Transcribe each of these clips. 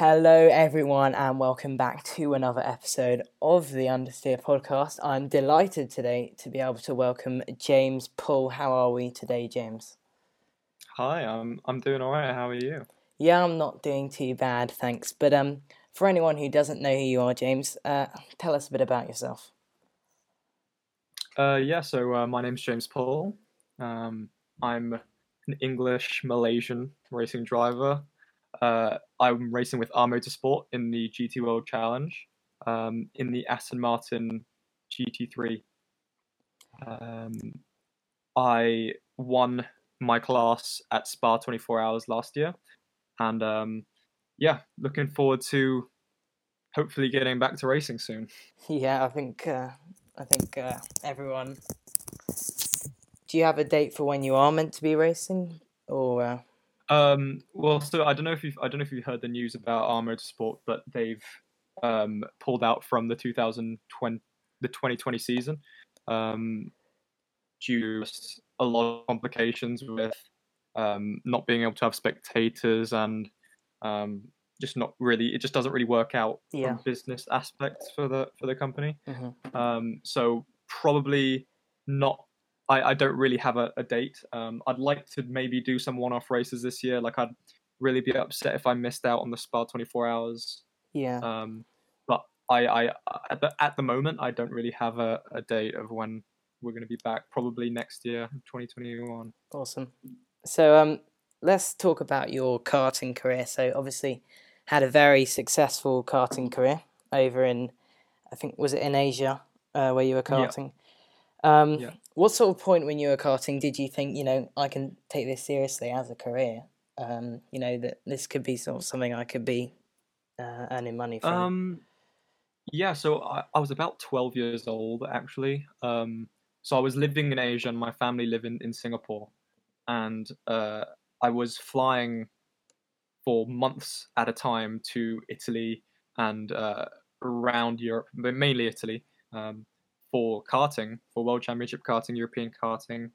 Hello, everyone, and welcome back to another episode of the Understeer podcast. I'm delighted today to be able to welcome James Pull. How are we today, James? Hi, I'm I'm doing all right. How are you? Yeah, I'm not doing too bad, thanks. But um, for anyone who doesn't know who you are, James, uh, tell us a bit about yourself. Uh, yeah, so uh, my name's James Pull. Um, I'm an English Malaysian racing driver. Uh, I'm racing with R Motorsport in the GT World Challenge um, in the Aston Martin GT3. Um, I won my class at Spa 24 Hours last year, and um, yeah, looking forward to hopefully getting back to racing soon. Yeah, I think uh, I think uh, everyone. Do you have a date for when you are meant to be racing, or? Um, well, so I don't know if you've I don't know if you've heard the news about R Motorsport, but they've um, pulled out from the 2020 the 2020 season um, due to a lot of complications with um, not being able to have spectators and um, just not really it just doesn't really work out Yeah. from business aspects for the for the company. Mhm. Um, so probably not. I, I don't really have a, a date. Um, I'd like to maybe do some one-off races this year. Like I'd really be upset if I missed out on the Spa 24 hours. Yeah. Um, but I, I at the, at the moment I don't really have a, a date of when we're going to be back. Probably next year, 2021. Awesome. So um, let's talk about your karting career. So obviously, had a very successful karting career over in, I think was it in Asia, uh, where you were karting. Um, Yeah. What sort of point when you were karting did you think you know I can take this seriously as a career? Um, you know that this could be sort of something I could be uh, earning money from. Um, yeah, so I, I was about 12 years old actually. Um, so I was living in Asia and my family live in, in Singapore. And uh, I was flying for months at a time to Italy and uh, around Europe, but mainly Italy, um, for karting, for World Championship karting, European karting.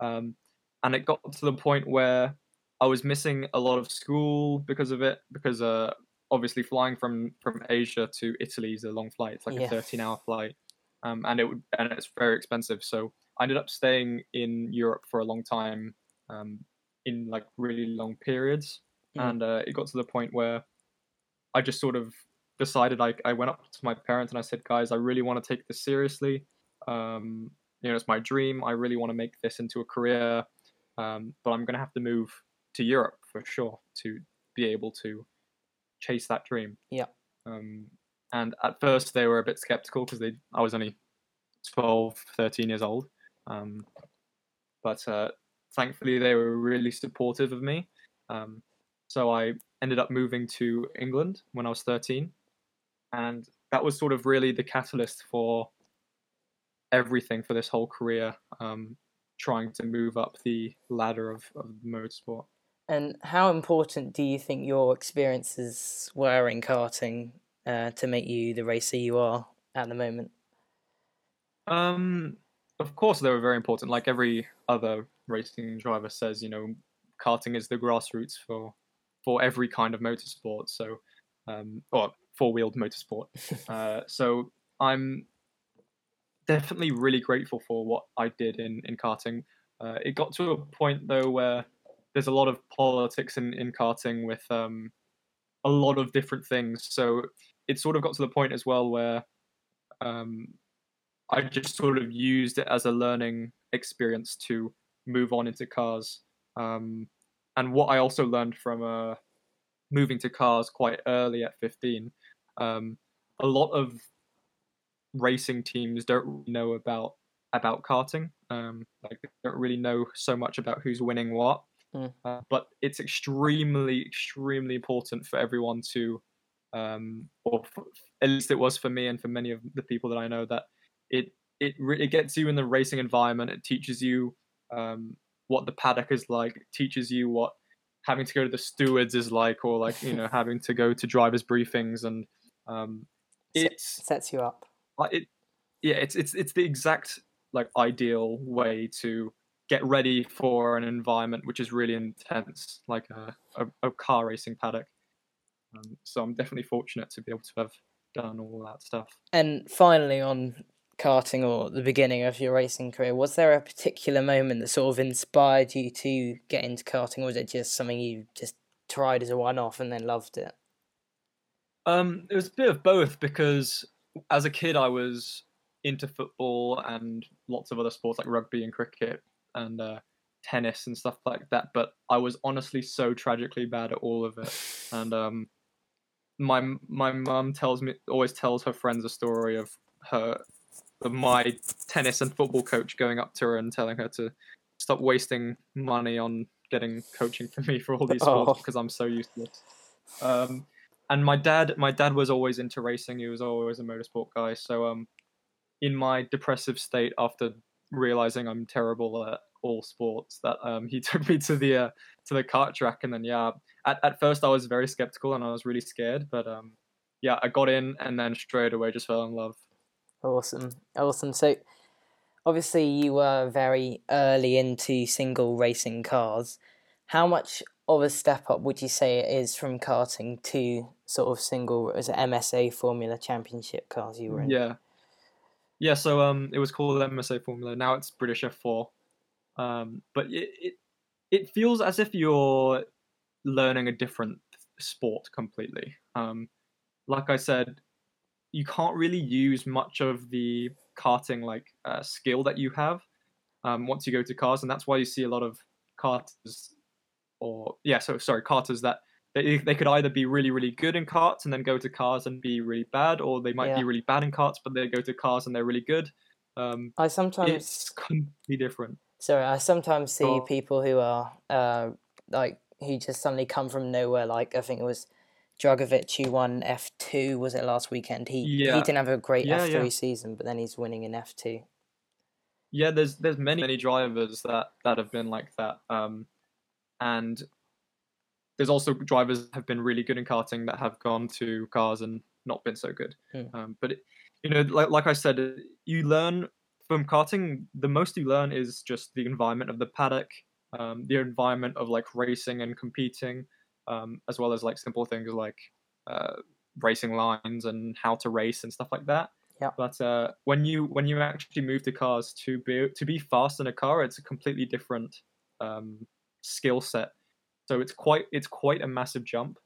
Um, and it got to the point where I was missing a lot of school because of it, because uh, obviously flying from from Asia to Italy is a long flight. It's like Yeah. a 13 hour flight, um, and it would and it's very expensive. So I ended up staying in Europe for a long time, um, in like really long periods, Mm. and uh, it got to the point where I just sort of decided. I I went up to my parents and I said, guys, I really want to take this seriously. Um, you know, it's my dream. I really want to make this into a career, um, but I'm gonna have to move to Europe for sure to be able to chase that dream. Yeah. Um, and at first they were a bit skeptical because they I was only 12, 13 years old. Um, but uh, thankfully they were really supportive of me. Um, so I ended up moving to England when I was 13. And that was sort of really the catalyst for everything for this whole career, um, trying to move up the ladder of, of motorsport. And how important do you think your experiences were in karting uh, to make you the racer you are at the moment? Um, of course, they were very important. Like every other racing driver says, you know, karting is the grassroots for for every kind of motorsport. So, um, or four wheeled motorsport. uh, so I'm definitely really grateful for what I did in in karting. Uh, it got to a point though where there's a lot of politics in in karting with um, a lot of different things. So it sort of got to the point as well where um, I just sort of used it as a learning experience to move on into cars. Um, and what I also learned from uh, moving to cars quite early at 15, um, a lot of racing teams don't really know about about karting. Um, like they don't really know so much about who's winning what. Mm. Uh, but it's extremely, extremely important for everyone to, um, or f at least it was for me and for many of the people that I know that it it re- it gets you in the racing environment. It teaches you um, what the paddock is like. It teaches you what having to go to the stewards is like, or like you know having to go to drivers' briefings, and um, it's sets you up. it yeah it's it's it's the exact like ideal way to get ready for an environment which is really intense, like a a, a car racing paddock. Um, so I'm definitely fortunate to be able to have done all that stuff. And finally, on karting or the beginning of your racing career, was there a particular moment that sort of inspired you to get into karting, or was it just something you just tried as a one off and then loved it? Um, it was a bit of both because as a kid I was into football and lots of other sports like rugby and cricket and uh, tennis and stuff like that. But I was honestly so tragically bad at all of it, and um, my my mum tells me always tells her friends a story of her of my tennis and football coach going up to her and telling her to stop wasting money on getting coaching for me for all these sports oh. because I'm so useless. Um, and my dad, my dad was always into racing. He was always a motorsport guy. So, um, in my depressive state after realizing I'm terrible at all sports, that um, he took me to the uh, to the kart track, and then yeah, at at first I was very skeptical and I was really scared, but um, yeah, I got in and then straight away just fell in love. Awesome, awesome. So, obviously, you were very early into single racing cars. How much of a step up would you say it is from karting to sort of single as MSA Formula Championship cars you were in? Yeah, yeah. So um, it was called MSA Formula. Now it's British F4. Um, but it, it it feels as if you're learning a different sport completely. Um, like I said, you can't really use much of the karting like uh, skill that you have um, once you go to cars, and that's why you see a lot of karters, or yeah, so sorry, carters that they they could either be really really good in karts and then go to cars and be really bad, or they might yeah. be really bad in karts but they go to cars and they're really good. Um, I sometimes it's completely different. Sorry, I sometimes see oh. people who are uh, like who just suddenly come from nowhere. Like I think it was Drugovich who won F two. Was it last weekend? He yeah. he didn't have a great yeah, F three yeah. season, but then he's winning in F two. Yeah, there's there's many many drivers that that have been like that, um, and there's also drivers have been really good in karting that have gone to cars and not been so good. Hmm. Um, but it, you know, like like I said, you learn from karting. The most you learn is just the environment of the paddock, um, the environment of like racing and competing um, as well as like simple things like uh, racing lines and how to race and stuff like that. Yeah. But uh, when you when you actually move to cars to be to be fast in a car, it's a completely different um, skill set. So it's quite it's quite a massive jump.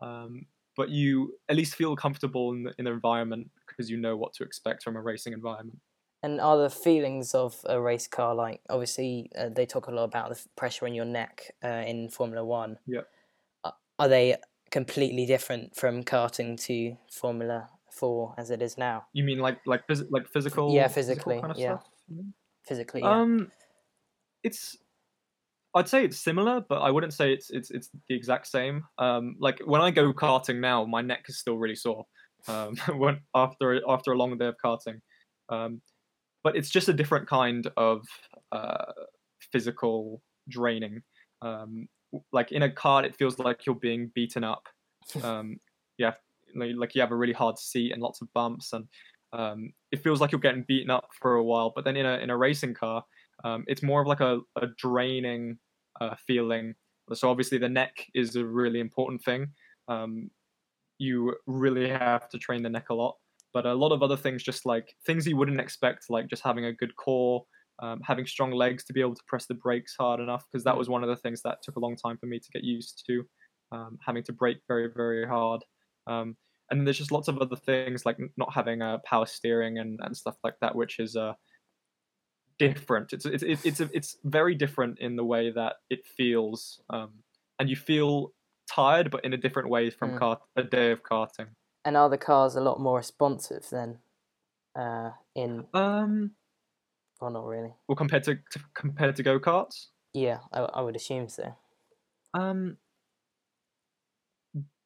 Um, but you at least feel comfortable in the, in the environment because you know what to expect from a racing environment. And are the feelings of a race car like obviously uh, they talk a lot about the pressure in your neck uh, in Formula One. Yeah are they completely different from karting to Formula Four as it is now? You mean like like phys- like physical? Yeah, physically. Physical kind of yeah, stuff? physically. Yeah. Um, it's I'd say it's similar, but I wouldn't say it's it's it's the exact same. Um, like when I go karting now, my neck is still really sore. Um, when after after a long day of karting, um, but it's just a different kind of uh, physical draining. Um, like in a card, it feels like you're being beaten up. Um, yeah, like you have a really hard seat and lots of bumps, and um, it feels like you're getting beaten up for a while. But then in a in a racing car, um, it's more of like a, a draining uh, feeling. So obviously the neck is a really important thing. Um, you really have to train the neck a lot. But a lot of other things, just like things you wouldn't expect, like just having a good core, um, having strong legs to be able to press the brakes hard enough because that was one of the things that took a long time for me to get used to um, having to brake very very hard um, and then there's just lots of other things like not having a uh, power steering and, and stuff like that which is uh, different it's it's it's it's, it's very different in the way that it feels um, and you feel tired but in a different way from mm. kart, a day of karting and are the cars a lot more responsive then uh, in um or not really? Well, compared to, to compared to go karts. Yeah, I, I would assume so. Um,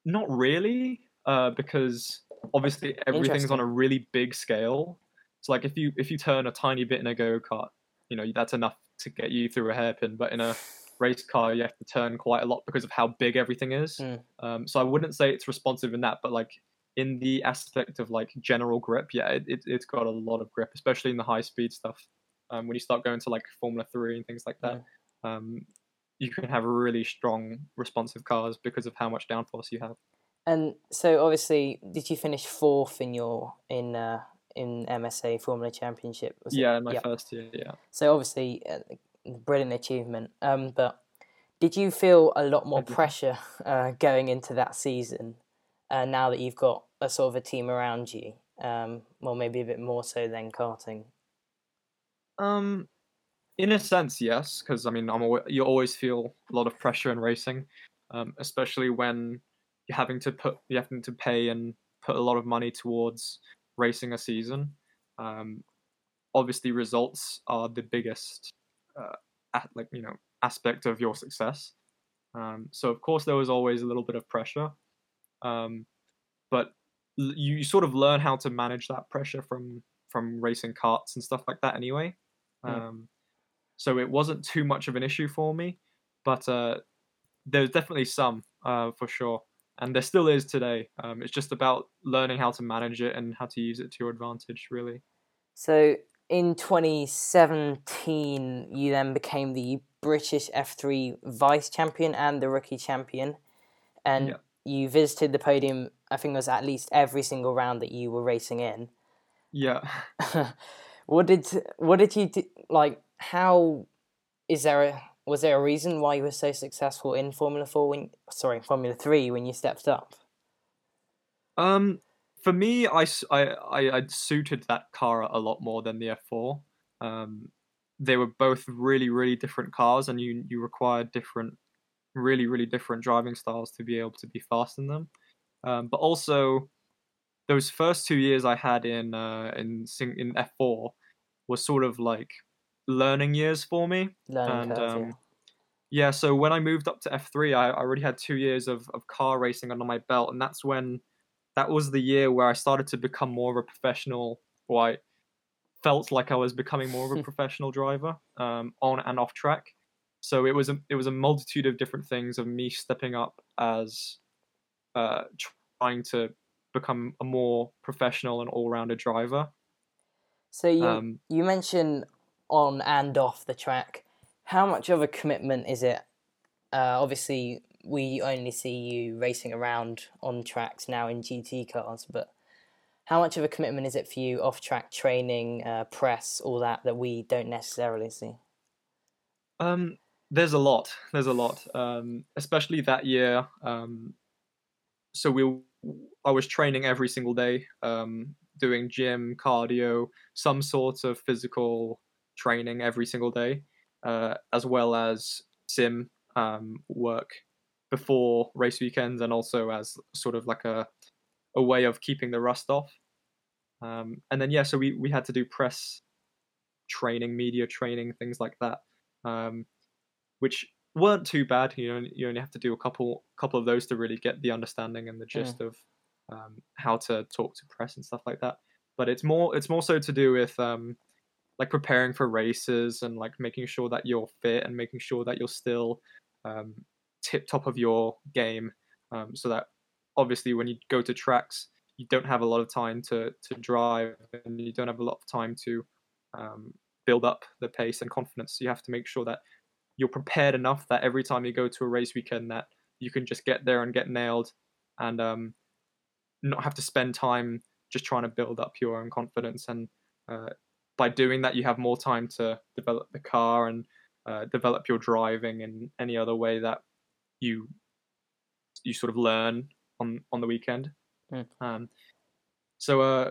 not really, uh, because obviously everything's on a really big scale. So like if you if you turn a tiny bit in a go kart, you know that's enough to get you through a hairpin. But in a race car, you have to turn quite a lot because of how big everything is. Mm. Um, so I wouldn't say it's responsive in that, but like in the aspect of like general grip, yeah, it, it has got a lot of grip, especially in the high speed stuff um, when you start going to like Formula Three and things like that, um, you can have really strong responsive cars because of how much downforce you have. And so obviously, did you finish fourth in your in uh, in MSA Formula Championship? Was yeah, in my yep. first year. Yeah. So obviously, uh, brilliant achievement. Um, but did you feel a lot more pressure uh, going into that season? Uh, now that you've got a sort of a team around you, um, well, maybe a bit more so than karting. Um, in a sense, yes, because I mean, I'm always, you always feel a lot of pressure in racing, um, especially when you're having to put you having to pay and put a lot of money towards racing a season. Um, obviously, results are the biggest, uh, at, like you know, aspect of your success. Um, so of course, there was always a little bit of pressure, um, but you, you sort of learn how to manage that pressure from from racing karts and stuff like that anyway. Um, so it wasn't too much of an issue for me, but uh, there's definitely some uh, for sure and there still is today. Um, it's just about learning how to manage it and how to use it to your advantage, really. So in 2017, you then became the British F3 vice champion and the rookie champion, and yeah. you visited the podium. I think it was at least every single round that you were racing in. Yeah. what did what did you do, like? How is there a was there a reason why you were so successful in Formula Four when sorry Formula Three when you stepped up? Um, for me, I, I, I, I suited that car a lot more than the F4. Um, they were both really really different cars, and you you required different, really really different driving styles to be able to be fast in them. Um, but also, those first two years I had in uh, in in F4 was sort of like learning years for me. Learning and curve, um, yeah. yeah. so when I moved up to F3, I, I already had two years of, of car racing under my belt, and that's when that was the year where I started to become more of a professional, or I felt like I was becoming more of a professional driver um, on and off track. So it was a it was a multitude of different things of me stepping up as uh, trying to become a more professional and all-rounder driver. So you um, you mentioned on and off the track. How much of a commitment is it? Uh, obviously, we only see you racing around on tracks now in GT cars, but how much of a commitment is it for you off track training, uh, press, all that that we don't necessarily see? Um, there's a lot. There's a lot, um, especially that year. Um, so we, I was training every single day, um, doing gym, cardio, some sort of physical training every single day, uh, as well as sim um, work before race weekends, and also as sort of like a a way of keeping the rust off. Um, and then yeah, so we we had to do press training, media training, things like that, um, which weren't too bad. You know, you only have to do a couple couple of those to really get the understanding and the gist yeah. of um, how to talk to press and stuff like that. But it's more it's more so to do with um, like preparing for races and like making sure that you're fit and making sure that you're still um, tip top of your game um, so that obviously when you go to tracks you don't have a lot of time to to drive and you don't have a lot of time to um, build up the pace and confidence. So you have to make sure that you're prepared enough that every time you go to a race weekend that you can just get there and get nailed and um, not have to spend time just trying to build up your own confidence and uh, by doing that, you have more time to develop the car and uh, develop your driving in any other way that you you sort of learn on on the weekend. Mm. Um, so uh,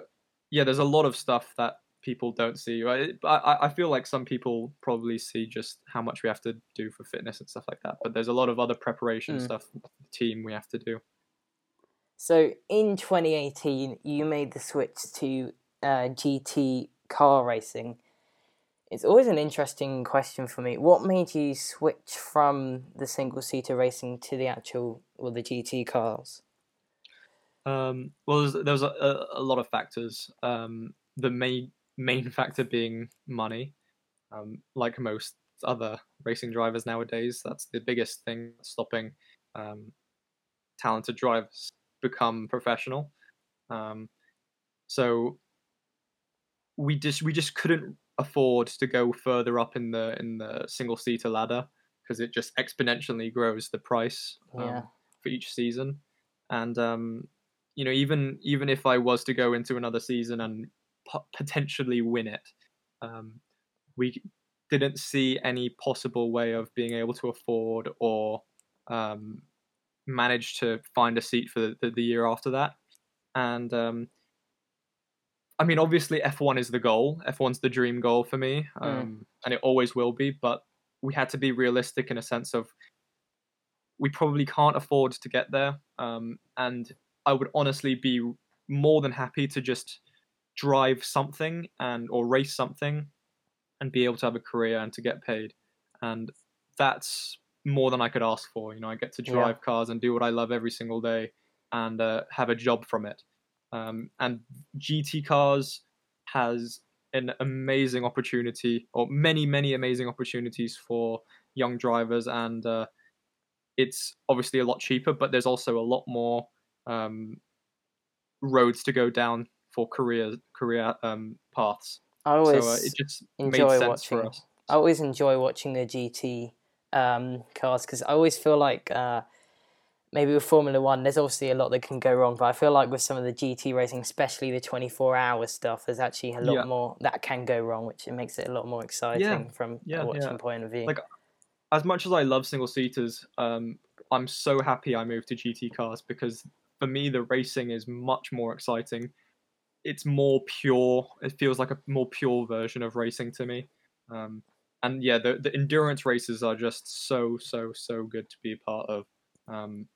yeah, there's a lot of stuff that people don't see. I, I I feel like some people probably see just how much we have to do for fitness and stuff like that, but there's a lot of other preparation mm. stuff team we have to do. So in 2018, you made the switch to uh, GT car racing, it's always an interesting question for me. What made you switch from the single seater racing to the actual or the GT cars? Um, well, there was a, a, lot of factors. Um, the main main factor being money. Um, like most other racing drivers nowadays, that's the biggest thing stopping um, talented drivers become professional. Um, so we just we just couldn't afford to go further up in the in the single seater ladder because it just exponentially grows the price um, yeah. for each season. and um, you know even even if I was to go into another season and p- potentially win it, um, we didn't see any possible way of being able to afford or um, manage to find a seat for the, the year after that. And um, I mean, obviously, F1 is the goal. F1's the dream goal for me, um, mm. and it always will be. But we had to be realistic in a sense of we probably can't afford to get there. Um, and I would honestly be more than happy to just drive something and or race something and be able to have a career and to get paid. And that's more than I could ask for. You know, I get to drive yeah. cars and do what I love every single day and uh, have a job from it. Um, and GT Cars has an amazing opportunity, or many, many amazing opportunities for young drivers. And uh, it's obviously a lot cheaper, but there's also a lot more um, roads to go down for career career um, paths. I always so, uh, it just enjoy watching. I always enjoy watching the GT um, cars because I always feel like uh, maybe with Formula One, there's obviously a lot that can go wrong, but I feel like with some of the GT racing, especially the 24 hour stuff, there's actually a lot yeah. more that can go wrong, which it makes it a lot more exciting yeah. from yeah, a watching point of view. Like, as much as I love single seaters, um, I'm so happy I moved to GT cars because for me, the racing is much more exciting. It's more pure. It feels like a more pure version of racing to me. Um, and yeah, the, the endurance races are just so, so, so good to be a part of. Um,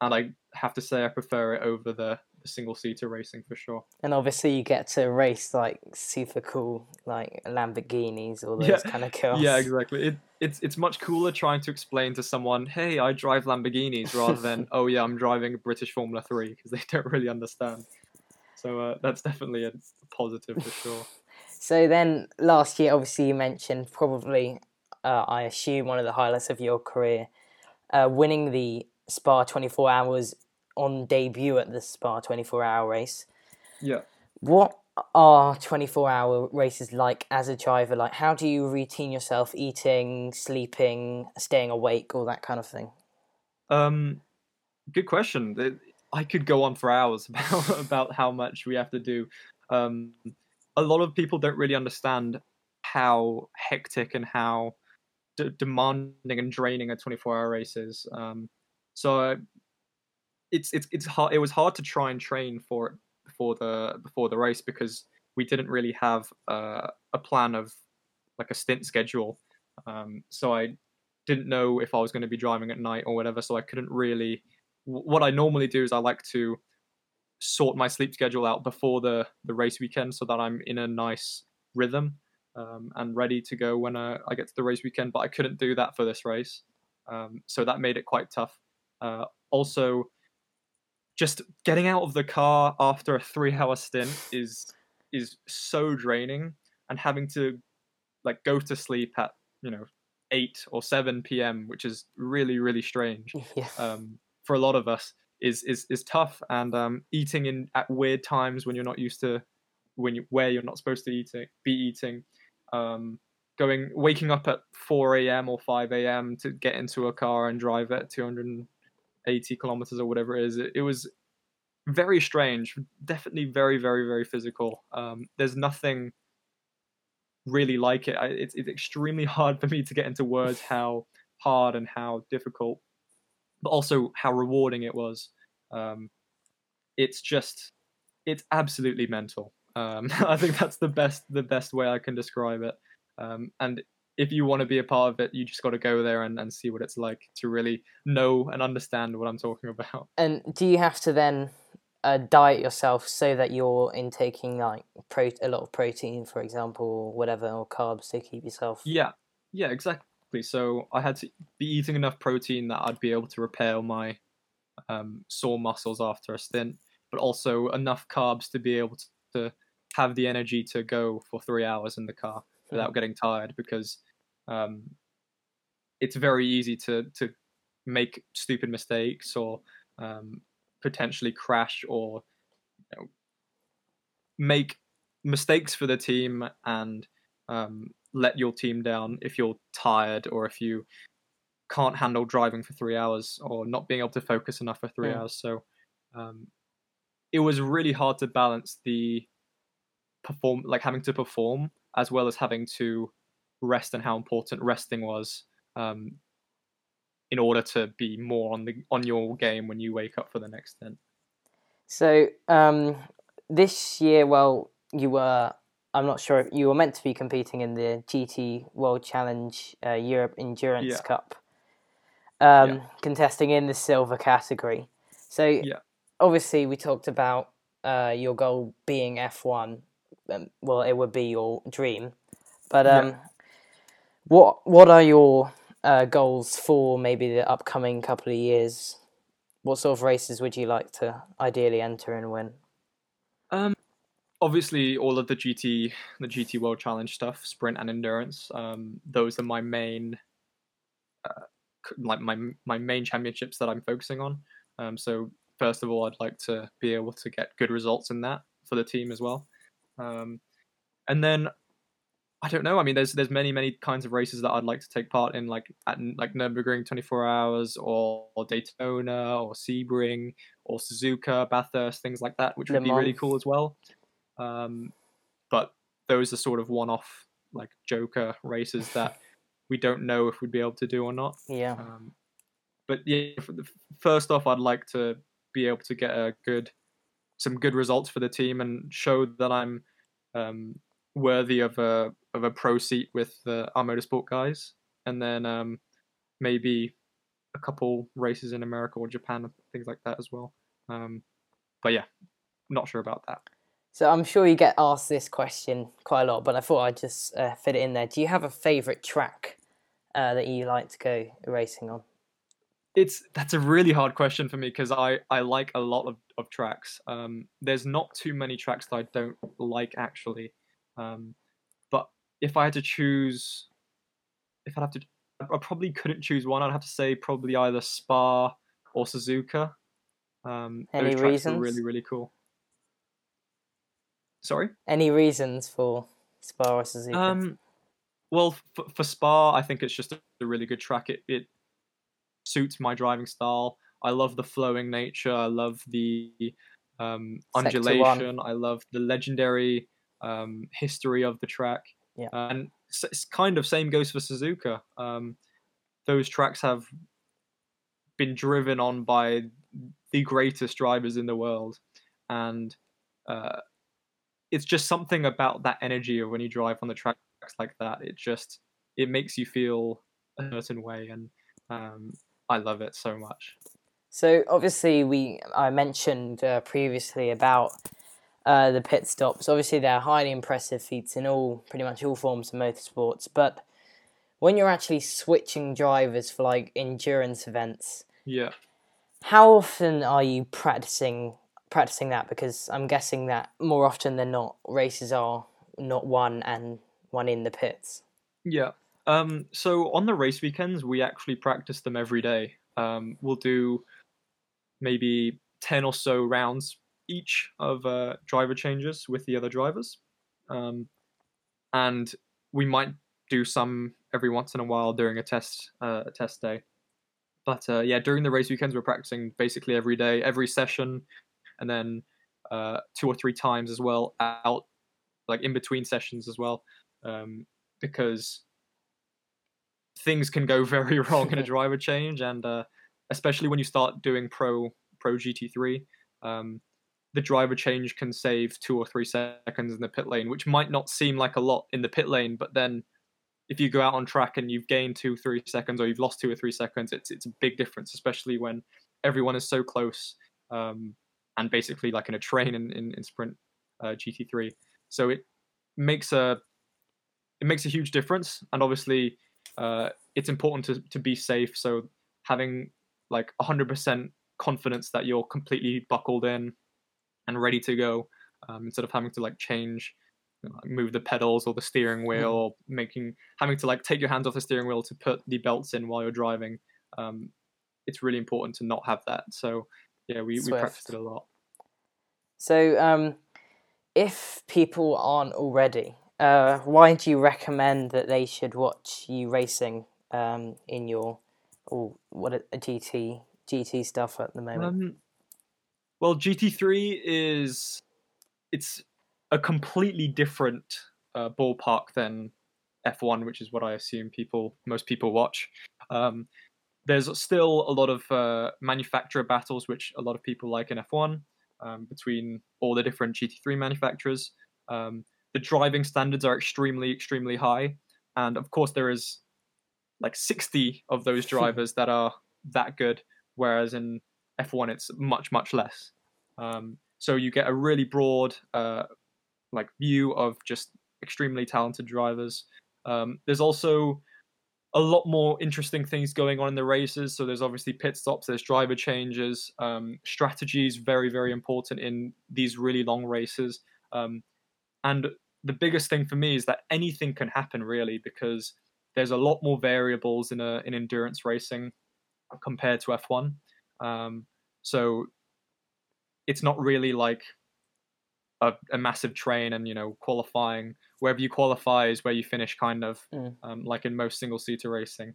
and I have to say I prefer it over the, the single seater racing for sure. And obviously you get to race like super cool like Lamborghinis or those yeah. kind of cars. Yeah, exactly. It, it's it's much cooler trying to explain to someone, "Hey, I drive Lamborghinis," rather than, "Oh yeah, I'm driving a British Formula 3" because they don't really understand. So uh, that's definitely a positive for sure. so then last year, obviously you mentioned probably, uh, I assume one of the highlights of your career, uh, winning the Spa 24 hours on debut at the Spa 24 hour race. Yeah. What are 24 hour races like as a driver? Like, how do you routine yourself eating, sleeping, staying awake, all that kind of thing? Um, good question. I could go on for hours about, about how much we have to do. Um, a lot of people don't really understand how hectic and how d- demanding and draining a 24 hour race is. Um, so it's it's it's hard. It was hard to try and train for it before the before the race because we didn't really have uh, a plan of like a stint schedule. Um, so I didn't know if I was going to be driving at night or whatever. So I couldn't really. What I normally do is I like to sort my sleep schedule out before the the race weekend so that I'm in a nice rhythm um, and ready to go when I, uh, I get to the race weekend. But I couldn't do that for this race, um, so that made it quite tough. Uh, also, just getting out of the car after a three-hour stint is is so draining, and having to like go to sleep at you know eight or seven p.m., which is really really strange yeah. um, for a lot of us, is is is tough. And um, eating in at weird times when you're not used to when you where you're not supposed to eat it, be eating. Um, going waking up at 4 a.m. or 5 a.m. to get into a car and drive at 200 80 kilometers or whatever it is. It, it was very strange, definitely very, very, very physical. Um, there's nothing really like it. I, it's, it's extremely hard for me to get into words how hard and how difficult, but also how rewarding it was. Um, it's just, it's absolutely mental. Um, I think that's the best, the best way I can describe it. Um, and if you want to be a part of it, you just got to go there and, and see what it's like to really know and understand what I'm talking about. And do you have to then uh, diet yourself so that you're intaking like pro- a lot of protein, for example, or whatever, or carbs to keep yourself? Yeah, yeah, exactly. So I had to be eating enough protein that I'd be able to repair my um, sore muscles after a stint, but also enough carbs to be able to have the energy to go for three hours in the car without getting tired because um, it's very easy to to make stupid mistakes or um, potentially crash or you know, make mistakes for the team and um, let your team down if you're tired or if you can't handle driving for three hours or not being able to focus enough for three hours. So um, it was really hard to balance the perform like having to perform as well as having to rest and how important resting was um, in order to be more on the on your game when you wake up for the next stint. So um, this year, well, you were. I'm not sure if you were meant to be competing in the GT World Challenge uh, Europe Endurance Yeah. Cup, um, Yeah. contesting in the silver category. So Yeah. obviously, we talked about uh, your goal being F1. Um, well, it would be your dream, but um, what what are your uh, goals for maybe the upcoming couple of years? What sort of races would you like to ideally enter and win? Um, obviously, all of the GT, the GT World Challenge stuff, sprint and endurance. Um, those are my main, uh, like my my main championships that I'm focusing on. Um, so first of all, I'd like to be able to get good results in that for the team as well. Um, and then I don't know. I mean, there's there's many many kinds of races that I'd like to take part in, like at like Nurburgring 24 Hours or, or Daytona or Sebring or Suzuka, Bathurst, things like that, which would be really cool as well. Um, but those are sort of one-off like Joker races that we don't know if we'd be able to do or not. Yeah. Um, but yeah, first off, I'd like to be able to get a good, some good results for the team and show that I'm um, worthy of a of a pro seat with the R Motorsport guys, and then um, maybe a couple races in America or Japan, things like that as well. Um, but yeah, not sure about that. So I'm sure you get asked this question quite a lot, but I thought I'd just uh, fit it in there. Do you have a favourite track uh, that you like to go racing on? It's that's a really hard question for me because I I like a lot of of tracks. Um, there's not too many tracks that I don't like actually. Um, but if I had to choose, if I'd have to, I probably couldn't choose one. I'd have to say probably either Spa or Suzuka. Um, Any those reasons? Really really cool. Sorry. Any reasons for Spa or Suzuka? Um, well, for, for Spa, I think it's just a, a really good track. It it suits my driving style. I love the flowing nature. I love the um, undulation. I love the legendary um, history of the track. Yeah. and it's kind of same goes for Suzuka. Um, those tracks have been driven on by the greatest drivers in the world, and uh, it's just something about that energy of when you drive on the tracks like that. It just it makes you feel a certain way, and um, I love it so much. So obviously, we I mentioned uh, previously about uh, the pit stops. Obviously, they're highly impressive feats in all pretty much all forms of motorsports. But when you're actually switching drivers for like endurance events, Yeah. how often are you practicing practicing that? Because I'm guessing that more often than not, races are not one and one in the pits. Yeah. Um, so on the race weekends, we actually practice them every day. Um, we'll do maybe 10 or so rounds each of uh, driver changes with the other drivers. Um, and we might do some every once in a while during a test uh, a test day. But uh, yeah, during the race weekends, we're practicing basically every day, every session, and then uh, two or three times as well out, like in between sessions as well, um, because things can go very wrong in a driver change, and uh, especially when you start doing pro pro GT3, um, the driver change can save two or three seconds in the pit lane, which might not seem like a lot in the pit lane, but then if you go out on track and you've gained two, three seconds, or you've lost two or three seconds, it's it's a big difference, especially when everyone is so close, um, and basically like in a train in in, in sprint uh, GT3. So it makes a it makes a huge difference, and obviously uh, it's important to to be safe. So having like 100% confidence that you're completely buckled in and ready to go, um, instead of having to like change you know, like, move the pedals or the steering wheel or making having to like take your hands off the steering wheel to put the belts in while you're driving um, it's really important to not have that. So yeah we, we practiced it a lot. So, um, if people aren't already, uh, why do you recommend that they should watch you racing um, in your or what a GT GT stuff at the moment? um, Well, GT3 is it's a completely different uh, ballpark than F1, which is what I assume people most people watch. Um, there's still a lot of uh, manufacturer battles, which a lot of people like in F1 um, between all the different GT3 manufacturers. Um, the driving standards are extremely, extremely high, and of course there is like 60 of those drivers that are that good, whereas in F1 it's much, much less. Um, so you get a really broad uh, like view of just extremely talented drivers. Um, there's also a lot more interesting things going on in the races. So there's obviously pit stops, there's driver changes, um, strategies very very important in these really long races. Um, and the biggest thing for me is that anything can happen really because there's a lot more variables in a in endurance racing compared to F1. Um, so it's not really like a, a, massive train and you know qualifying. Wherever you qualify is where you finish kind of mm. um, like in most single seater racing.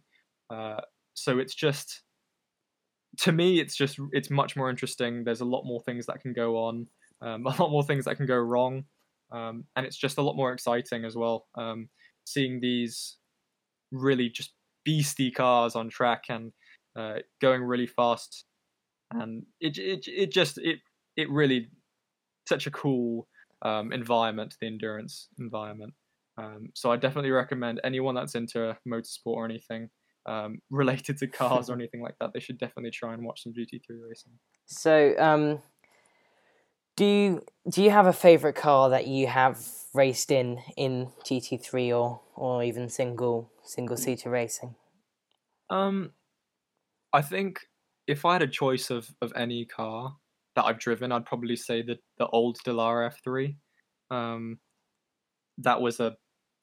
Uh, so it's just to me it's just it's much more interesting. There's a lot more things that can go on um, a lot more things that can go wrong um, and it's just a lot more exciting as well. Um, seeing these really just beastie cars on track and uh, going really fast and it, it it just it it really such a cool um, environment, the endurance environment. Um, so I definitely recommend anyone that's into motorsport or anything um, related to cars or anything like that, they should definitely try and watch some GT3 racing. So, um, do you do you have a favorite car that you have raced in in GT3 or or even single single seater racing? Um, I think if I had a choice of of any car, that I've driven, I'd probably say the the old Dallara F3. Um, that was a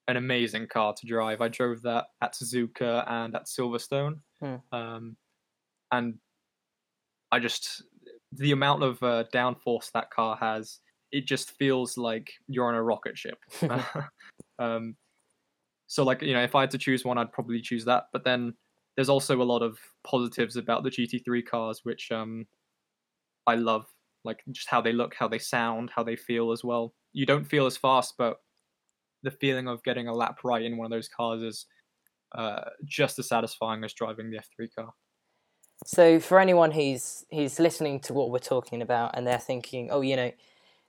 an amazing car to drive. I drove that at Suzuka and at Silverstone, hmm. um, and I just the amount of uh, downforce that car has. It just feels like you're on a rocket ship. um, so, like you know, if I had to choose one, I'd probably choose that. But then there's also a lot of positives about the GT3 cars, which um, I love like just how they look, how they sound, how they feel as well. You don't feel as fast, but the feeling of getting a lap right in one of those cars is uh, just as satisfying as driving the F3 car. So for anyone who's who's listening to what we're talking about and they're thinking, oh, you know,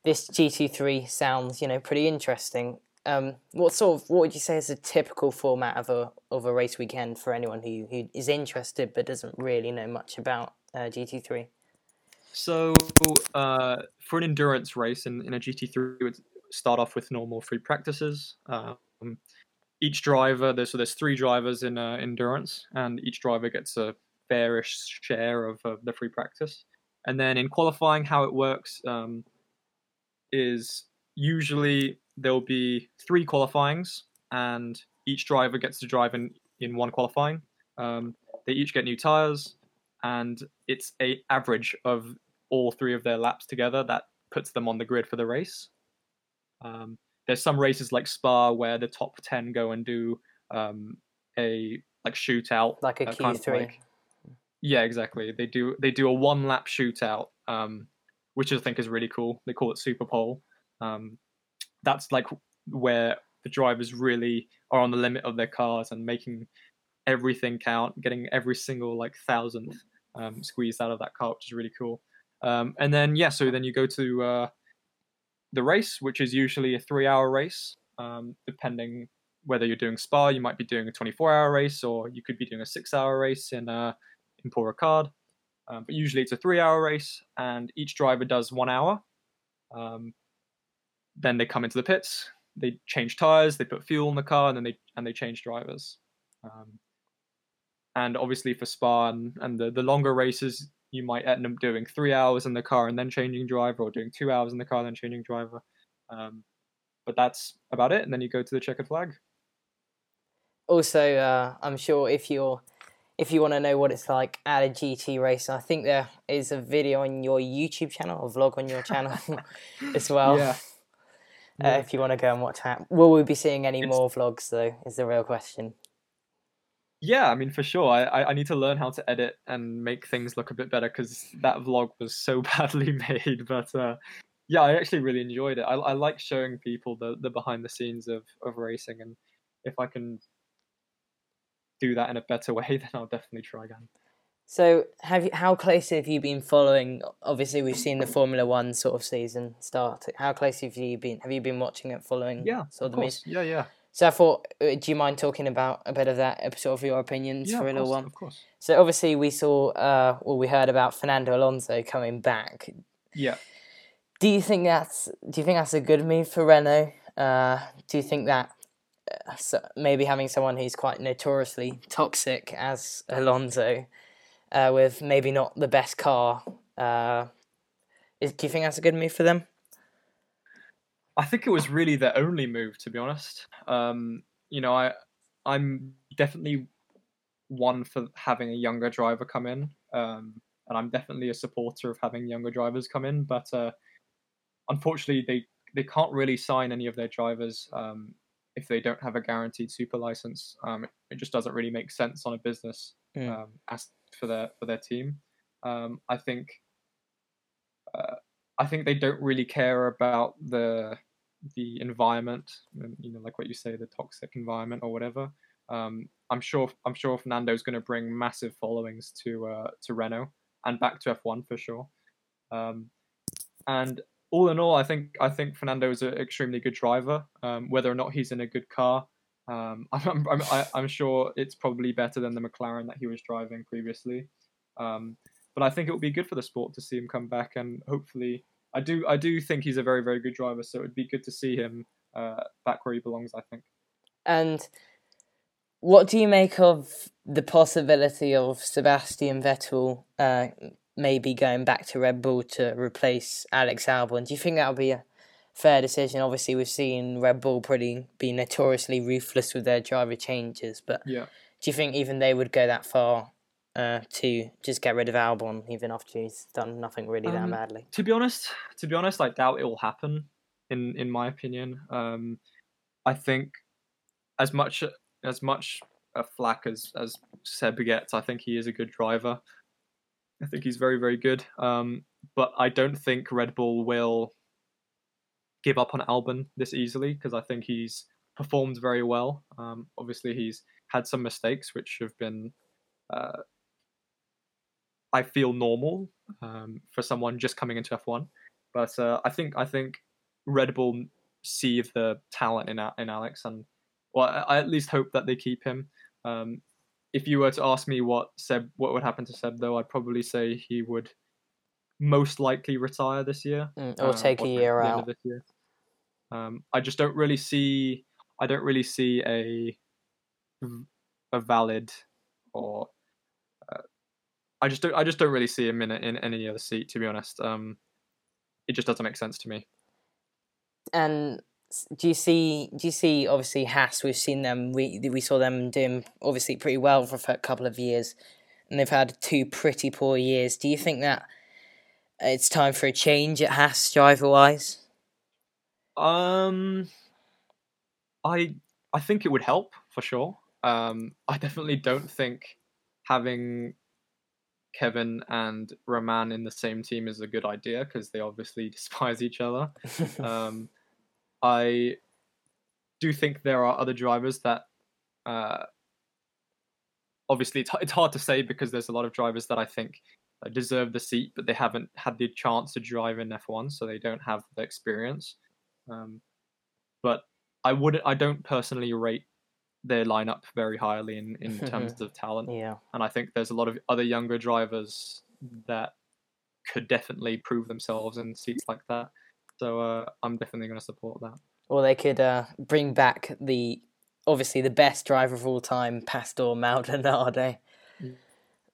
this GT3 sounds, you know, pretty interesting. Um, what sort of what would you say is a typical format of a of a race weekend for anyone who, who is interested but doesn't really know much about uh, GT3? So, uh, for an endurance race in, in a GT3, we would start off with normal free practices. Um, each driver, there's so there's three drivers in uh, endurance, and each driver gets a fairish share of the free practice. And then in qualifying, how it works um, is usually there'll be three qualifyings, and each driver gets to drive in in one qualifying. Um, they each get new tires and it's a average of all three of their laps together that puts them on the grid for the race. Um, there's some races like Spa where the top ten go and do um, a like shootout, like a Q three. Like, yeah, exactly. They do they do a one lap shootout, um, which I think is really cool. They call it Super Pole. Um, that's like where the drivers really are on the limit of their cars and making everything count, getting every single like thousandth um, squeezed out of that car, which is really cool. Um, and then yeah, so then you go to uh, the race, which is usually a three-hour race, um, depending whether you're doing Spa, you might be doing a 24-hour race, or you could be doing a six-hour race in uh, in Paul Ricard. Um, but usually it's a three-hour race, and each driver does one hour. Um, then they come into the pits, they change tires, they put fuel in the car, and then they and they change drivers. Um, and obviously for Spa and, and the, the longer races, you might end up doing three hours in the car and then changing driver, or doing two hours in the car and then changing driver. Um, but that's about it, and then you go to the checkered flag. Also, uh, I'm sure if you're if you want to know what it's like at a GT race, I think there is a video on your YouTube channel, a vlog on your channel as well. Yeah. Uh, if you want to go and watch that, will we be seeing any it's... more vlogs though? Is the real question. Yeah, I mean for sure. I, I, I need to learn how to edit and make things look a bit better because that vlog was so badly made. But uh, yeah, I actually really enjoyed it. I, I like showing people the, the behind the scenes of, of racing, and if I can do that in a better way, then I'll definitely try again. So, have you, how close have you been following? Obviously, we've seen the Formula One sort of season start. How close have you been? Have you been watching it, following? Yeah, sort of course. Yeah, yeah. So I thought, uh, do you mind talking about a bit of that sort of your opinions yeah, for a little one? Of course. So obviously we saw, uh, well, we heard about Fernando Alonso coming back. Yeah. Do you think that's do you think that's a good move for Renault? Uh, do you think that uh, so maybe having someone who's quite notoriously toxic as Alonso, uh, with maybe not the best car, uh, is, do you think that's a good move for them? I think it was really their only move, to be honest. Um, you know, I I'm definitely one for having a younger driver come in, um, and I'm definitely a supporter of having younger drivers come in. But uh, unfortunately, they they can't really sign any of their drivers um, if they don't have a guaranteed super license. Um, it just doesn't really make sense on a business Mm. as for their for their team. Um, I think uh, I think they don't really care about the the environment, you know, like what you say, the toxic environment or whatever. Um, I'm sure I'm sure Fernando's going to bring massive followings to uh, to Renault and back to F1 for sure. Um, and all in all, I think I think Fernando is an extremely good driver. Um, whether or not he's in a good car, um, I'm, I'm, I'm, sure it's probably better than the McLaren that he was driving previously. Um, but I think it would be good for the sport to see him come back, and hopefully, I do I do think he's a very very good driver. So it would be good to see him uh, back where he belongs. I think. And what do you make of the possibility of Sebastian Vettel uh, maybe going back to Red Bull to replace Alex Albon? Do you think that would be a fair decision? Obviously, we've seen Red Bull pretty be notoriously ruthless with their driver changes, but Yeah. do you think even they would go that far uh, to just get rid of Albon, even after he's done nothing really that Um, badly? to be honest, to be honest, I doubt it will happen. In in my opinion, um, I think as much as much a flack as as Seb gets, I think he is a good driver. I think he's very very good. Um, but I don't think Red Bull will give up on Albon this easily because I think he's performed very well. Um, obviously, he's had some mistakes which have been. Uh, I feel normal um, for someone just coming into F1. But uh, I think I think Red Bull see the talent in in Alex, and well, I, at least hope that they keep him. Um, if you were to ask me what Seb, what would happen to Seb, though, I'd probably say he would most likely retire this year Mm, or uh, take a year the end of out? this year. Um, I just don't really see. I don't really see a a valid or uh, I just don't. I just don't really see him in in any other seat. To be honest, um, it just doesn't make sense to me. And do you see? Do you see? Obviously, Haas. We've seen them. We we saw them doing obviously pretty well for a couple of years, and they've had two pretty poor years. Do you think that it's time for a change at Haas driver wise? Um, I I think it would help for sure. Um, I definitely don't think having Kevin and Romain in the same team is a good idea because they obviously despise each other. um, I do think there are other drivers that, uh, obviously, it's, it's hard to say because there's a lot of drivers that I think deserve the seat, but they haven't had the chance to drive in F1, so they don't have the experience. Um, but I would, I don't personally rate their lineup very highly in, in terms of talent yeah. and I think there's a lot of other younger drivers that could definitely prove themselves in seats like that. So uh, I'm definitely going to support that. Or they could uh, bring back the obviously the best driver of all time, Pastor Maldonado.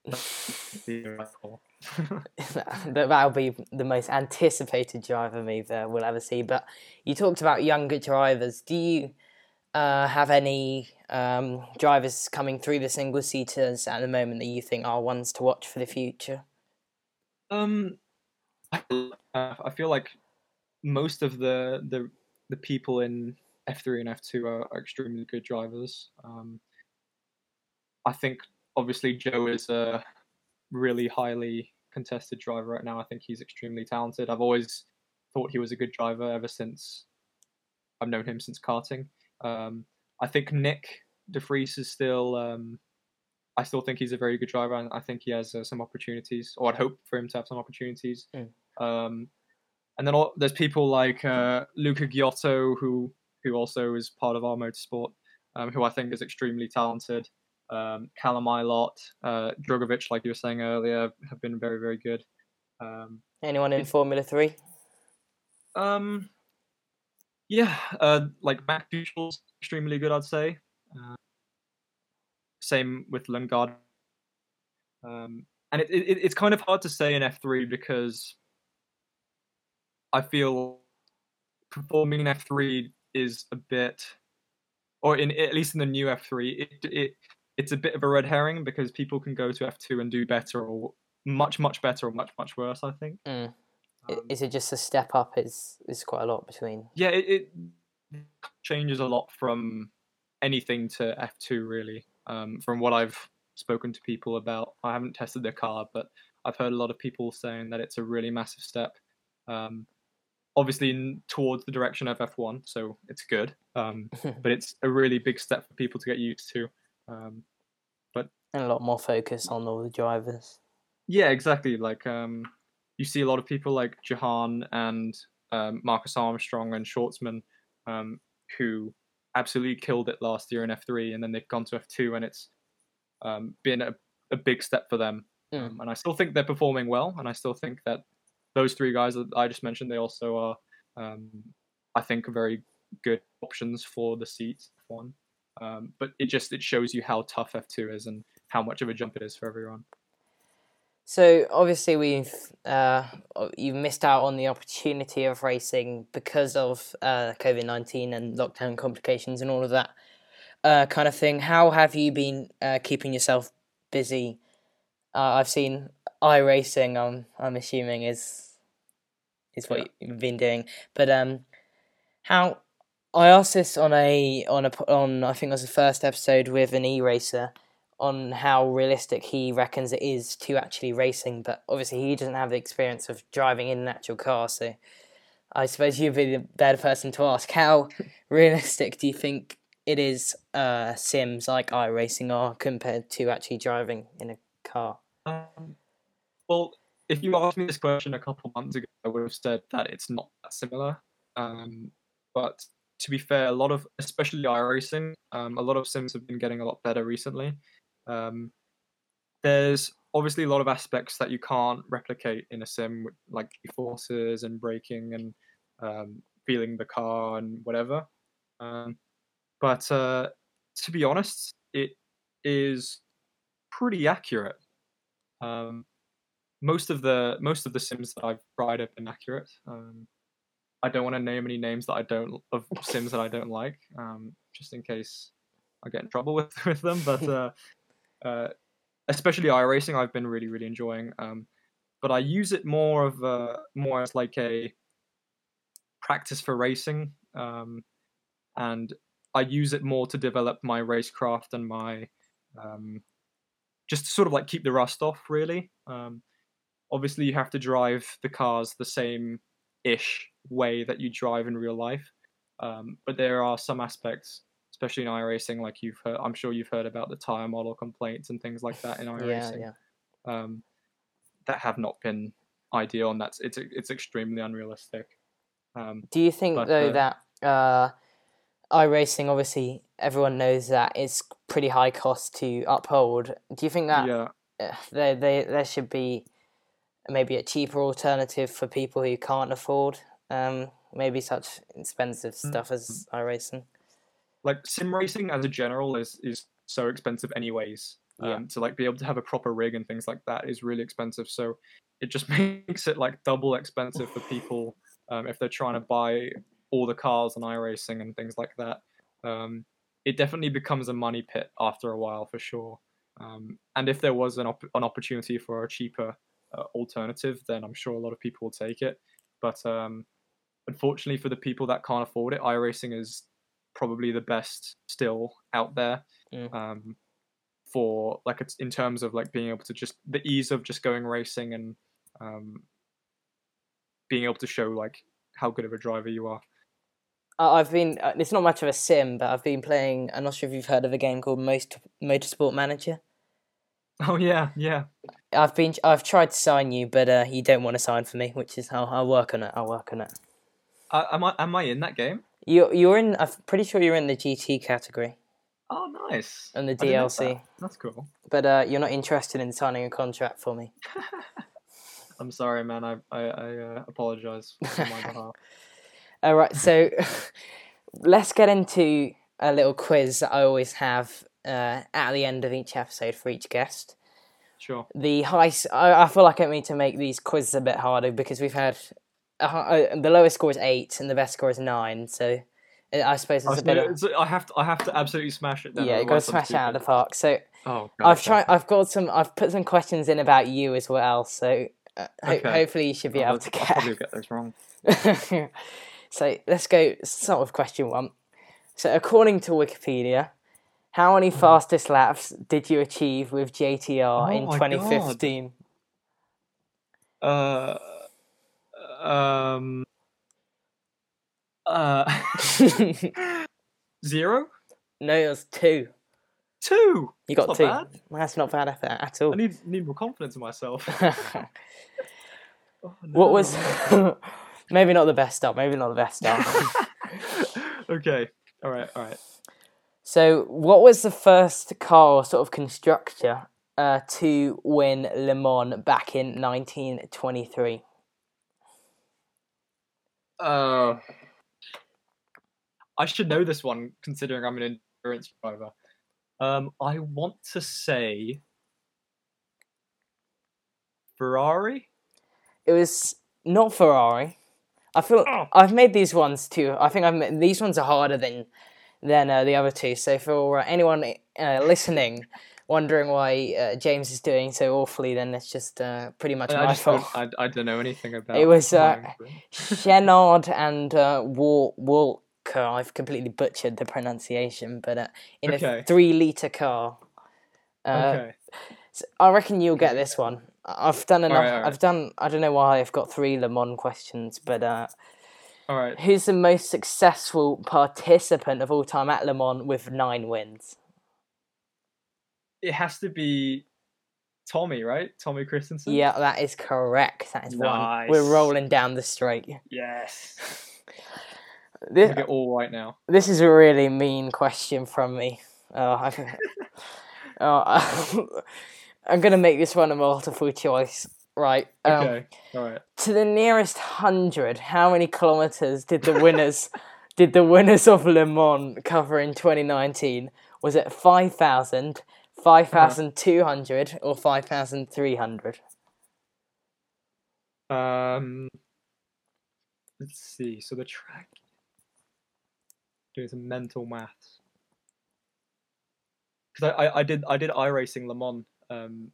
that that'll be the most anticipated driver move uh, we'll ever see. But you talked about younger drivers. Do you uh, have any um, drivers coming through the single seaters at the moment that you think are ones to watch for the future? um, I, uh, I feel like most of the the the people in F3 and F2 are, are extremely good drivers. Um, I think obviously Joe is a really highly contested driver right now. I think he's extremely talented. I've always thought he was a good driver ever since I've known him since karting. Um, I think Nyck De Vries is still. Um, I still think he's a very good driver, and I think he has uh, some opportunities, or I'd hope for him to have some opportunities. Mm. Um, and then all, there's people like uh, Luca Ghiotto, who who also is part of R Motorsport, um, who I think is extremely talented. Um, Callum Ilott, uh, Drugovich, like you were saying earlier, have been very very good. Um, Anyone in Formula Three? Um, yeah, uh, like Matt Buchel's extremely good, I'd say. Uh, same with Lundgaard. Um, and it, it, it's kind of hard to say in F3 because I feel performing in F3 is a bit, or in at least in the new F3, it, it it's a bit of a red herring because people can go to F2 and do better or much much better or much much worse. I think. Mm. Um, Is it just a step up? Is is quite a lot between? yeah, it, it changes a lot from anything to F2 really. Um, from what I've spoken to people about, I haven't tested their car, but I've heard a lot of people saying that it's a really massive step. Um, obviously in, towards the direction of F1, so it's good. Um, but it's a really big step for people to get used to. Um, and a lot more focus on all the drivers. Yeah, exactly. Like um, you see a lot of people like Jehan and um, Marcus Armstrong and Shwartzman um, who absolutely killed it last year in F3, and then they've gone to F2, and it's um, been a, a big step for them. Mm. Um, and I still think they're performing well, and I still think that those three guys that I just mentioned, they also are, um, I think, very good options for the seat one. Um, but it just it shows you how tough F2 is and how much of a jump it is for everyone. So obviously we've uh, you've missed out on the opportunity of racing because of uh, COVID nineteen and lockdown complications and all of that uh, kind of thing. How have you been uh, keeping yourself busy? Uh, I've seen iRacing. I'm I'm assuming is is what Yeah. you've been doing, but um, how I asked this on a on a on I think it was the first episode with an e racer on how realistic he reckons it is to actually racing, but obviously he doesn't have the experience of driving in an actual car, so I suppose you'd be the better person to ask. How realistic do you think it is uh, sims like iRacing are compared to actually driving in a car? Um, well, if you asked me this question a couple months ago, I would have said that it's not that similar. Um, but to be fair, a lot of, especially iRacing, um, a lot of sims have been getting a lot better recently. Um, there's obviously a lot of aspects that you can't replicate in a sim, like forces and braking and um, feeling the car and whatever. Um, but uh, to be honest, it is pretty accurate. Um, most of the most of the sims that I've tried have been accurate. Um, I don't want to name any names that I don't of sims that I don't like, um, just in case I get in trouble with with them. But uh, uh, especially iRacing, I've been really really enjoying. Um, but I use it more of a, more as like a practice for racing, um, and I use it more to develop my racecraft and my um, just to sort of like keep the rust off. Really, um, obviously you have to drive the cars the same ish way that you drive in real life, um, but there are some aspects, especially in iRacing, like you've heard. I'm sure you've heard about the tire model complaints and things like that in iRacing yeah. yeah. um, that have not been ideal, and that's it's it's extremely unrealistic. Um, Do you think But, though uh, that uh, iRacing, obviously everyone knows that it's pretty high cost to uphold. Do you think that yeah, uh, there there there should be maybe a cheaper alternative for people who can't afford um, maybe such expensive Mm. stuff as iRacing? like sim racing as a general is is so expensive anyways. Um, Yeah. to like be able to have a proper rig and things like that is really expensive. So it just makes it like double expensive for people um, if they're trying to buy all the cars on iRacing and things like that. Um, it definitely becomes a money pit after a while for sure. Um, and if there was an, op- an opportunity for a cheaper uh, alternative, then I'm sure a lot of people will take it. But um, unfortunately, for the people that can't afford it, iRacing is probably the best still out there. Mm. Um, for like it's in terms of like being able to just the ease of just going racing and um, being able to show like how good of a driver you are. I've been. Uh, it's not much of a sim, but I've been playing. I'm not sure if you've heard of a game called Most Motorsport Manager. Oh yeah, yeah. I've been. I've tried to sign you, but uh, you don't want to sign for me, which is how I'll work on it. I'll work on it. Uh, am I am I in that game? You you're in. I'm pretty sure you're in the GT category Oh, nice. and the I didn't know DLC, that. That's cool. but uh, you're not interested in signing a contract for me. I'm sorry, man. I I, I uh, apologize on my behalf. All right, so let's get into a little quiz that I always have uh, at the end of each episode for each guest. Sure. The high, I feel like I need to make these quizzes a bit harder because we've had uh, the lowest score is eight and the best score is nine. So uh, I suppose it's a bit. it's- I have to I have to absolutely smash it. Then, yeah, got to smash it out of the park. So Oh, God, I've tried. I've got some. I've put some questions in about you as well. So uh, ho- Okay. hopefully you should be I'll- able to get. I'll get. those wrong. so let's go start with question one. So according to Wikipedia, how many fastest laps did you achieve with JTR Oh in my God. 2015? Uh, um, uh, zero, no, it was two. two. You got That's two. not bad. That's not bad at, at all. I need need more confidence in myself. Oh, what was maybe not the best start? Maybe not the best start. okay. All right. All right. So, what was the first car or sort of constructor uh, to win Le Mans back in 1923? Uh, I should know this one considering I'm an endurance driver. Um, I want to say Ferrari. It was not Ferrari. I feel Oh. I've made these ones too. I think I've made, these ones are harder than than uh, the other two. So for uh, anyone uh, listening, wondering why uh, James is doing so awfully, then it's just uh, pretty much I my just fault. I, I don't know anything about. It was, uh, Chenard and uh, Wal- Walcker. I've completely butchered the pronunciation, but uh, in a three liter car. so- okay. s- I reckon you'll get this one. I've done enough. I've done. I don't know why I've got three Le Mans questions, but uh, All right. who's the most successful participant of all time at Le Mans with nine wins? It has to be Tommy, right? Tommy Kristensen. Yeah, that is correct. That is one. We're rolling down the straight. Yes. This, get all right now. this is a really mean question from me. Oh, I, oh, I'm gonna make this one a multiple choice. Right. Um, Okay. all right. to the nearest hundred, how many kilometers did the winners did the winners of Le Mans cover in 2019? Was it 5,000, 5,200, or 5,300? Um. Let's see. So the track. Doing some mental maths. Because I, I, I did I did iRacing Le Mans um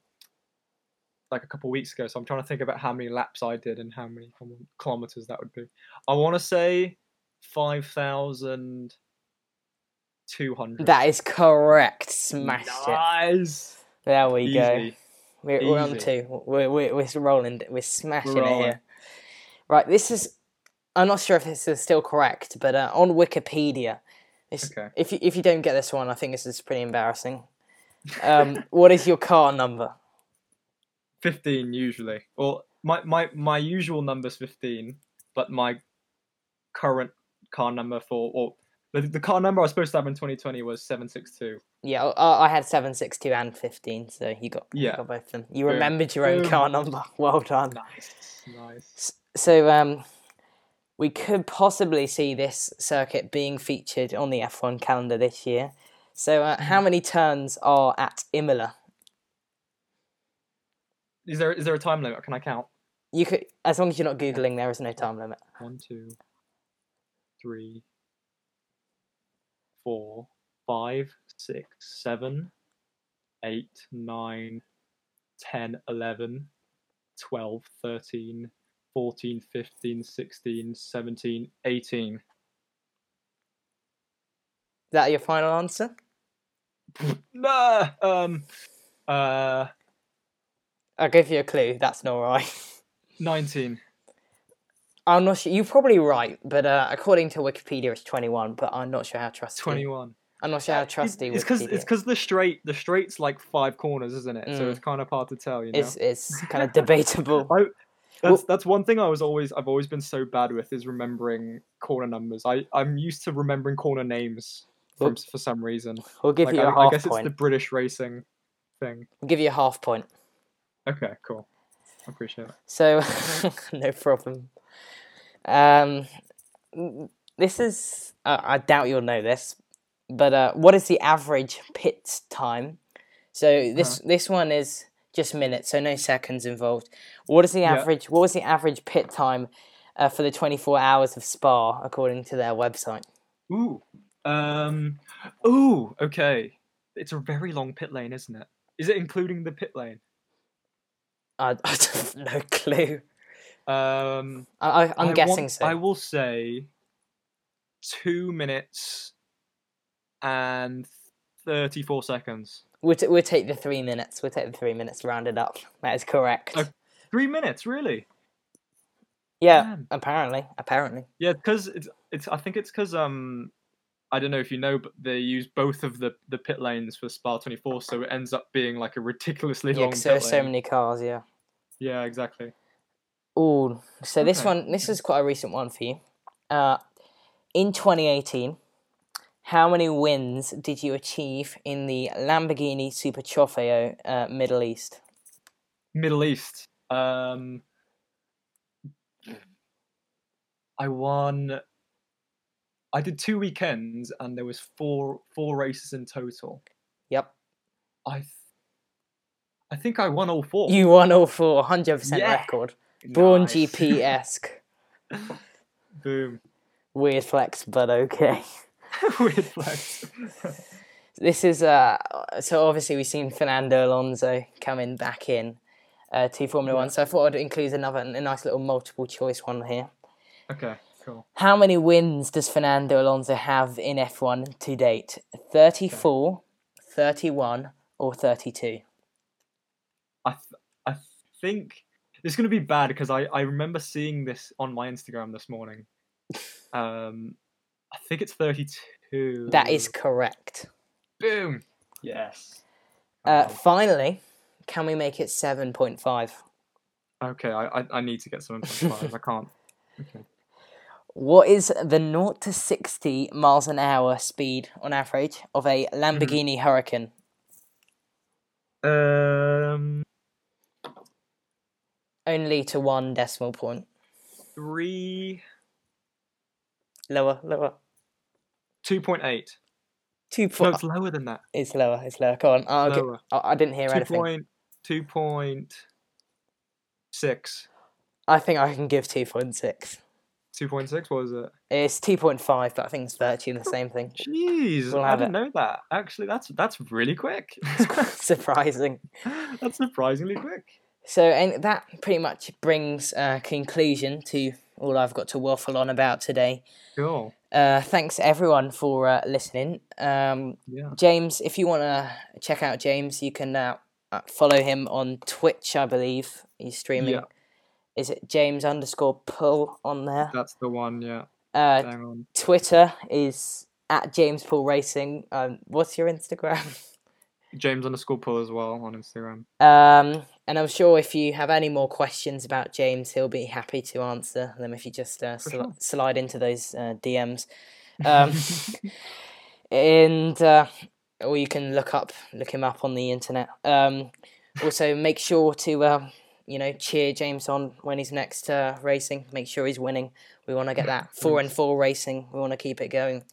like a couple weeks ago, so I'm trying to think about how many laps I did and how many kil- kilometers that would be. I want to say five thousand two hundred. That is correct. Smashed it. There we go. We're, we're on Easy. two. We're, we're, we're rolling. We're smashing We're it here. Right. This is. I'm not sure if this is still correct, but uh, on Wikipedia, this, Okay. if you if you don't get this one, I think this is pretty embarrassing. Um, what is your car number? 15 usually. Well, my, my, my usual number's 15, but my current car number for, or the, the car number I was supposed to have in 2020 was 762. Yeah, I, I had seven six two and fifteen, so you got you got both of them. You Boom. remembered your own Boom. car number. Well done. Nice. Nice. So um, we could possibly see this circuit being featured on the F1 calendar this year. So uh, how many turns are at Imola? Is there is there a time limit? Can I count? You could, as long as you're not googling, there is no time limit. One, two, three, four, five, six, seven, eight, nine, ten, eleven, twelve, thirteen, fourteen, fifteen, sixteen, seventeen, eighteen. Is that your final answer? nah, um, uh, I'll give you a clue. That's not right. 19. I'm not sure. You're probably right, but uh, according to Wikipedia, it's 21. But I'm not sure how trusty. 21. I'm not sure how trusty It's because it's because the straight the straight's like five corners, isn't it? So Mm. it's kind of hard to tell, you know. it's it's kind of debatable. I, that's Well- that's one thing I was always I've always been so bad with is remembering corner numbers. I I'm used to remembering corner names from, for some reason. We'll give Like, you I, a I half guess point. it's the British racing thing. We'll give you a half point. Okay, cool. I appreciate it. So no problem. Um, this is uh, I doubt you'll know this, but uh, what is the average pit time? So this this one is just minutes, so no seconds involved. What is the Yeah. average? What was the average pit time uh, for the twenty four hours of Spa according to their website? Ooh. Um. Ooh. Okay. It's a very long pit lane, isn't it? Is it including the pit lane? I, I have no clue. Um. I, I, I'm I guessing want- so. I will say two minutes and thirty-four seconds. We'll, t- we'll take the three minutes. We'll take the three minutes rounded up. That is correct. Okay. Three minutes, really? Yeah, Damn. apparently, apparently. Yeah, because it's it's. I think it's because um, I don't know if you know, but they use both of the the pit lanes for Spa twenty four, so it ends up being like a ridiculously Yeah, long 'cause pit there are so many cars. Yeah. Yeah, exactly. Oh, so this Okay. one, this is quite a recent one for you. Uh, in 2018, how many wins did you achieve in the Lamborghini Super Trofeo uh, Middle East? Middle East. Um, I won. I did two weekends, and there was four four races in total. Yep, I, th- I think I won all four. you won all four, 100% Yeah. record. Brawn Nice. GP esque. Boom. Weird flex, but okay. Weird flex. This is uh, so obviously we've seen Fernando Alonso coming back in uh, to Formula Yeah. One. So I thought I'd include another a nice little multiple choice one here. okay, cool. How many wins does Fernando Alonso have in F1 to date? 34, 31, or 32? I th- I think it's gonna be bad because I I remember seeing this on my Instagram this morning. Um, I think it's thirty two. That is correct. boom. Yes. Uh, finally, can we make it 7.5? okay, I, I I need to get seven point five. I can't. Okay. What is the 0 to 60 miles an hour speed on average of a Lamborghini Huracan? Um, Only to one decimal point. three Lower, lower. two point eight. Two No, point. it's lower than that. It's lower. It's lower. Go on. I'll get- Lower. I I didn't hear Two anything. point two point six. I think I can give two point six. Two point six. What was it? It's two point five, but I think it's thirteen. The same thing. Jeez, We'll I didn't know that. Actually, that's that's really quick. Surprising. that's surprisingly quick. So, and that pretty much brings a conclusion to all I've got to waffle on about today. Cool. Uh, thanks everyone for uh, listening. Um, Yeah. James, if you want to check out James, you can uh, follow him on Twitch, I believe. He's streaming. Yeah. Is it James underscore pull on there? That's the one. Yeah. Uh, on. Twitter is at James Pull Racing. Um, what's your Instagram? James underscore pull as well on Instagram. Um, and I'm sure if you have any more questions about James, he'll be happy to answer them if you just uh, sli- sure. slide into those uh, DMs. Um, and uh, or you can look up look him up on the internet. Um, also, make sure to um, you know cheer James on when he's next uh, racing. Make sure he's winning. We want to get that four and four racing. We want to keep it going.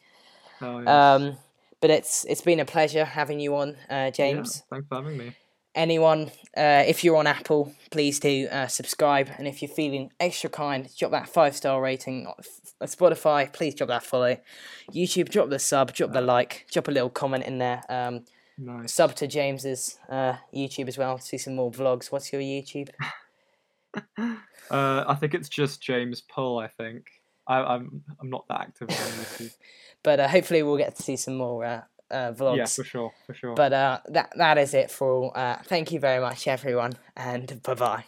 Oh, yes. Um, but it's it's been a pleasure having you on, uh, Yeah, James thanks for having me. anyone, uh, if you're on Apple, please do uh, subscribe. And if you're feeling extra kind, drop that five star rating. on uh, Spotify, please drop that follow. YouTube, drop the sub, drop the like, drop a little comment in there. Um, Nice. sub to James's uh, YouTube as well. See some more vlogs. What's your YouTube? Uh, I think it's just James Pull. I think I, I'm I'm not that active on YouTube. But uh, hopefully, we'll get to see some more uh, uh, vlogs. Yeah, for sure, for sure. But uh, that that is it for all. Uh, thank you very much, everyone, and bye bye.